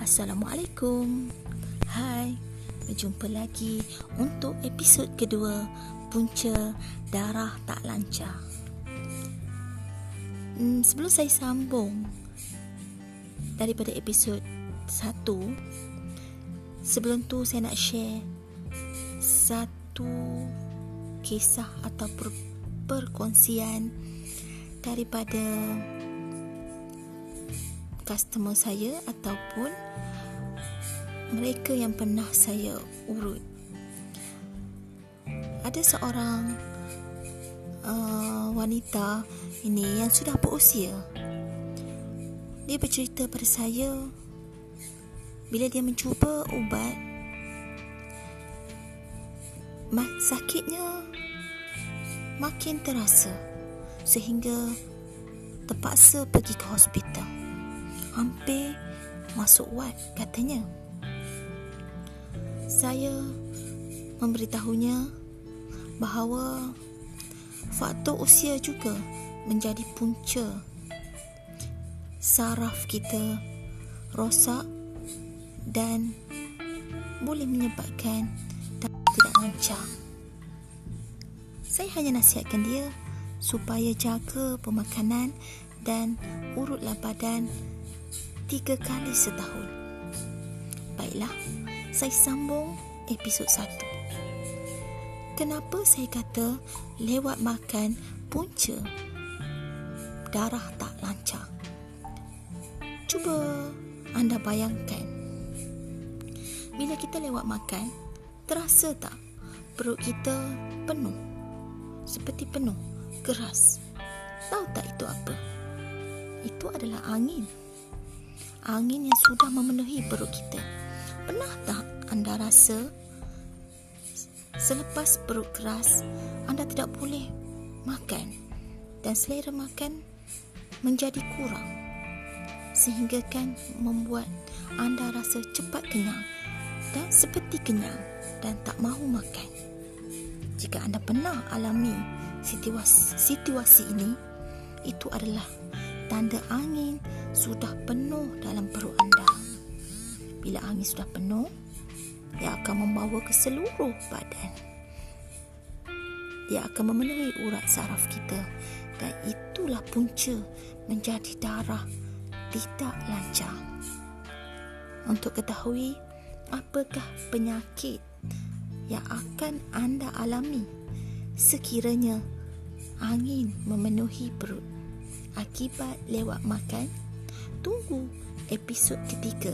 Assalamualaikum. Hai, berjumpa lagi untuk episod kedua Punca Darah Tak Lancar. Hmm, sebelum saya sambung daripada episod satu, sebelum tu saya nak share satu kisah atau per- perkongsian daripada customer saya ataupun mereka yang pernah saya urut. Ada seorang uh, wanita ini yang sudah berusia. Dia bercerita pada saya bila dia mencuba ubat sakitnya makin terasa sehingga terpaksa pergi ke hospital hampir masuk wad katanya. Saya memberitahunya bahawa faktor usia juga menjadi punca saraf kita rosak dan boleh menyebabkan tidak lancar. Saya hanya nasihatkan dia supaya jaga pemakanan dan urutlah badan tiga kali setahun. Baiklah, saya sambung episod satu. Kenapa saya kata lewat makan punca darah tak lancar? Cuba anda bayangkan. Bila kita lewat makan, terasa tak perut kita penuh? Seperti penuh, keras. Tahu tak itu apa? Itu adalah angin angin yang sudah memenuhi perut kita. Pernah tak anda rasa selepas perut keras anda tidak boleh makan dan selera makan menjadi kurang sehingga kan membuat anda rasa cepat kenyang dan seperti kenyang dan tak mahu makan. Jika anda pernah alami situasi, situasi ini, itu adalah tanda angin sudah penuh dalam perut anda. Bila angin sudah penuh, ia akan membawa ke seluruh badan. Dia akan memenuhi urat saraf kita dan itulah punca menjadi darah tidak lancar. Untuk ketahui apakah penyakit yang akan anda alami sekiranya angin memenuhi perut akibat lewat makan tunggu episod ketiga